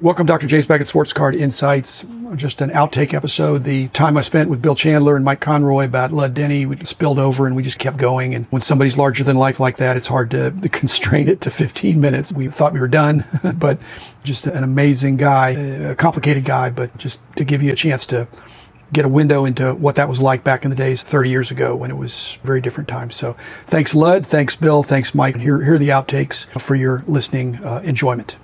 Welcome, Dr. James Beckett Sports Card Insights. Just an outtake episode. The time I spent with Bill Chandler and Mike Conroy about Lud Denny, we spilled over and we just kept going. And when somebody's larger than life like that, it's hard to, to constrain it to 15 minutes. We thought we were done, but just an amazing guy, a complicated guy, but just to give you a chance to get a window into what that was like back in the days 30 years ago when it was very different times. So thanks, Lud. Thanks, Bill. Thanks, Mike. Here, here are the outtakes for your listening uh, enjoyment.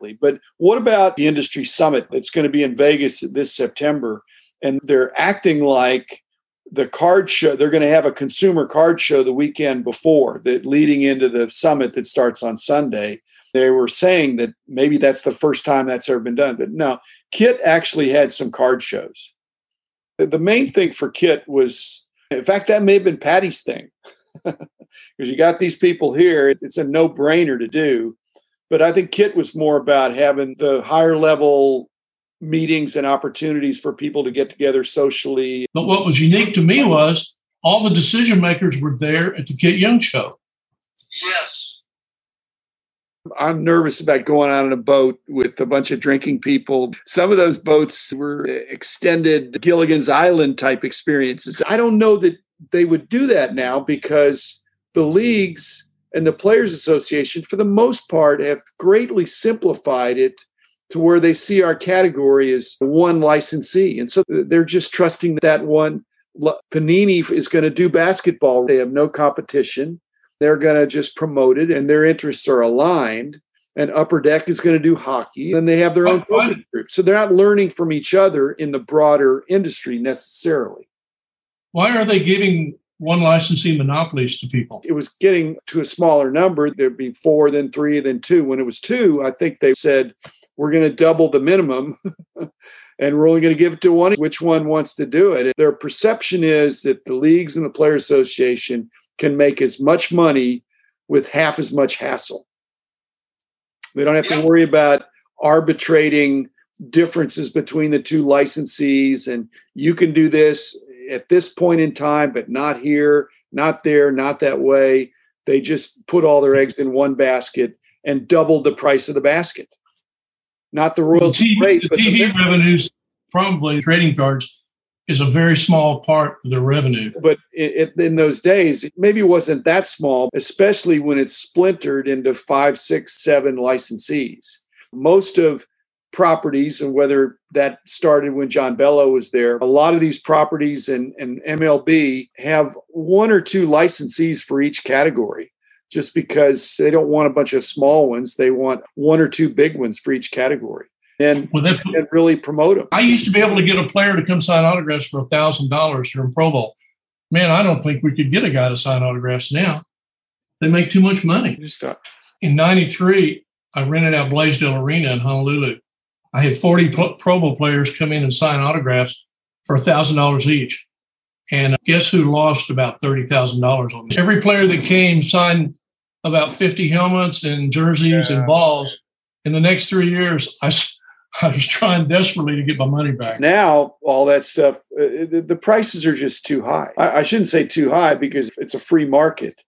But what about the industry summit that's going to be in Vegas this September? And they're acting like the card show, they're going to have a consumer card show the weekend before that leading into the summit that starts on Sunday. They were saying that maybe that's the first time that's ever been done. But no, Kit actually had some card shows. The main thing for Kit was, in fact, that may have been Patty's thing. Because you got these people here, it's a no brainer to do. But I think Kit was more about having the higher level meetings and opportunities for people to get together socially. But what was unique to me was all the decision makers were there at the Kit Young show. Yes. I'm nervous about going out on a boat with a bunch of drinking people. Some of those boats were extended Gilligan's Island type experiences. I don't know that they would do that now because the leagues and the Players Association, for the most part, have greatly simplified it to where they see our category as one licensee. And so they're just trusting that one. Panini is going to do basketball. They have no competition. They're going to just promote it, and their interests are aligned. And Upper Deck is going to do hockey, and they have their own oh, focus group. So they're not learning from each other in the broader industry necessarily. Why are they giving one licensing monopolies to people. It was getting to a smaller number. There'd be four, then three, then two. When it was two, I think they said, we're going to double the minimum and we're only going to give it to one. Which one wants to do it? Their perception is that the leagues and the Player Association can make as much money with half as much hassle. They don't have to worry about arbitrating differences between the two licensees and you can do this at this point in time, but not here, not there, not that way. They just put all their eggs in one basket and doubled the price of the basket. Not the royalty the TV, rate, the TV the revenues, probably trading cards, is a very small part of the revenue. But it, it, in those days, it maybe wasn't that small, especially when it's splintered into five, six, seven licensees. Most of properties and whether that started when John Bello was there. A lot of these properties and, and MLB have one or two licensees for each category just because they don't want a bunch of small ones. They want one or two big ones for each category. And, well, that, and really promote them. I used to be able to get a player to come sign autographs for a thousand dollars during Pro Bowl. Man, I don't think we could get a guy to sign autographs now. They make too much money. In '93, I rented out Blaisdell Arena in Honolulu I had 40 Pro Bowl players come in and sign autographs for $1,000 each. And guess who lost about $30,000 on this? Every player that came signed about 50 helmets and jerseys yeah. and balls. In the next three years, I, I was trying desperately to get my money back. Now, all that stuff, uh, the, the, prices are just too high. I, I shouldn't say too high because it's a free market.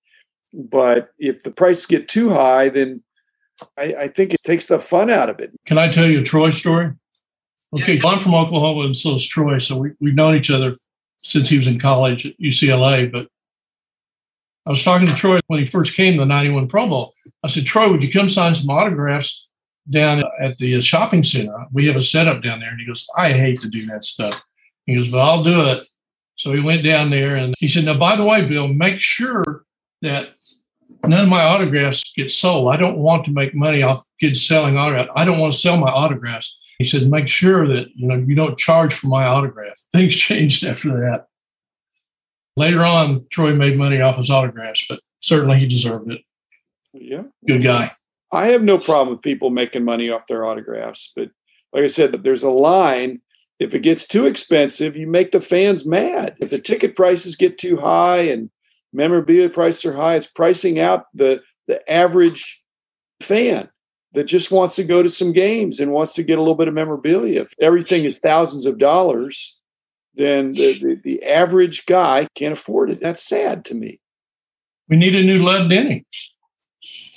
But if the prices get too high, then I, I, think it takes the fun out of it. Can I tell you a Troy story? Okay, I'm from Oklahoma and so is Troy. So we, we've known each other since he was in college at UCLA. But I was talking to Troy when he first came to the 91 Pro Bowl. I said, Troy, would you come sign some autographs down at the shopping center? We have a setup down there. And he goes, I hate to do that stuff. He goes, but I'll do it. So he went down there and he said, Now, by the way, Bill, make sure that none of my autographs get sold. I don't want to make money off kids selling autographs. I don't want to sell my autographs. He said, make sure that you know you don't charge for my autograph. Things changed after that. Later on, Troy made money off his autographs, but certainly he deserved it. Yeah. Good guy. I have no problem with people making money off their autographs, but like I said, there's a line. If it gets too expensive, you make the fans mad. If the ticket prices get too high and memorabilia prices are high. It's pricing out the the average fan that just wants to go to some games and wants to get a little bit of memorabilia. If everything is thousands of dollars, then the, the, the average guy can't afford it. That's sad to me. We need a new Lud Denny.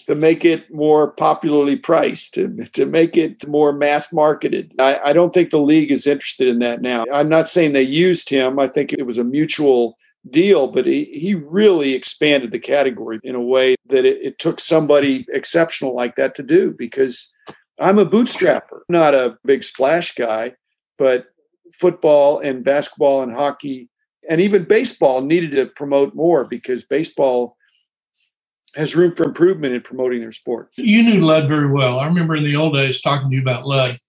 to make it more popularly priced, to, to make it more mass marketed. I, I don't think the league is interested in that now. I'm not saying they used him. I think it was a mutual deal, but he, he really expanded the category in a way that it, it took somebody exceptional like that to do because I'm a bootstrapper, not a big splash guy, but football and basketball and hockey and even baseball needed to promote more because baseball has room for improvement in promoting their sport. You knew Lud very well. I remember in the old days talking to you about Lud,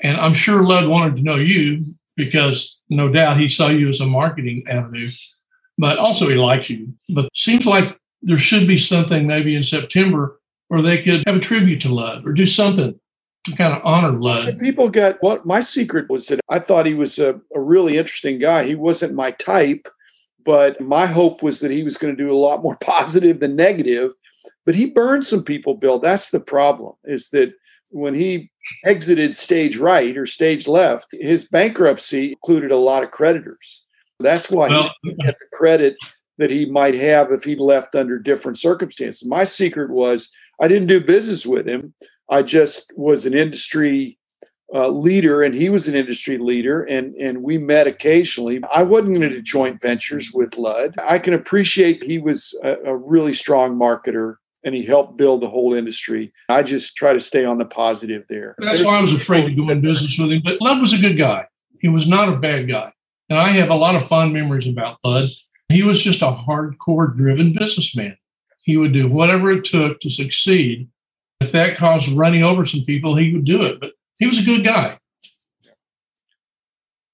and I'm sure Lud wanted to know you because no doubt he saw you as a marketing avenue, but also he likes you. But seems like there should be something maybe in September where they could have a tribute to Lud or do something to kind of honor Lud. So people got what my secret was that I thought he was a, a really interesting guy. He wasn't my type, but my hope was that he was going to do a lot more positive than negative. But he burned some people, Bill. That's the problem, is that when he exited stage right or stage left, his bankruptcy included a lot of creditors. That's why well, he didn't get the credit that he might have if he left under different circumstances. My secret was I didn't do business with him. I just was an industry uh, leader, and he was an industry leader, and and we met occasionally. I wasn't going to do joint ventures with Lud. I can appreciate he was a, a really strong marketer and he helped build the whole industry. I just try to stay on the positive there. That's why I was afraid to go in business with him. But Lud was a good guy. He was not a bad guy. And I have a lot of fond memories about Bud. He was just a hardcore driven businessman. He would do whatever it took to succeed. If that caused running over some people, he would do it. But he was a good guy.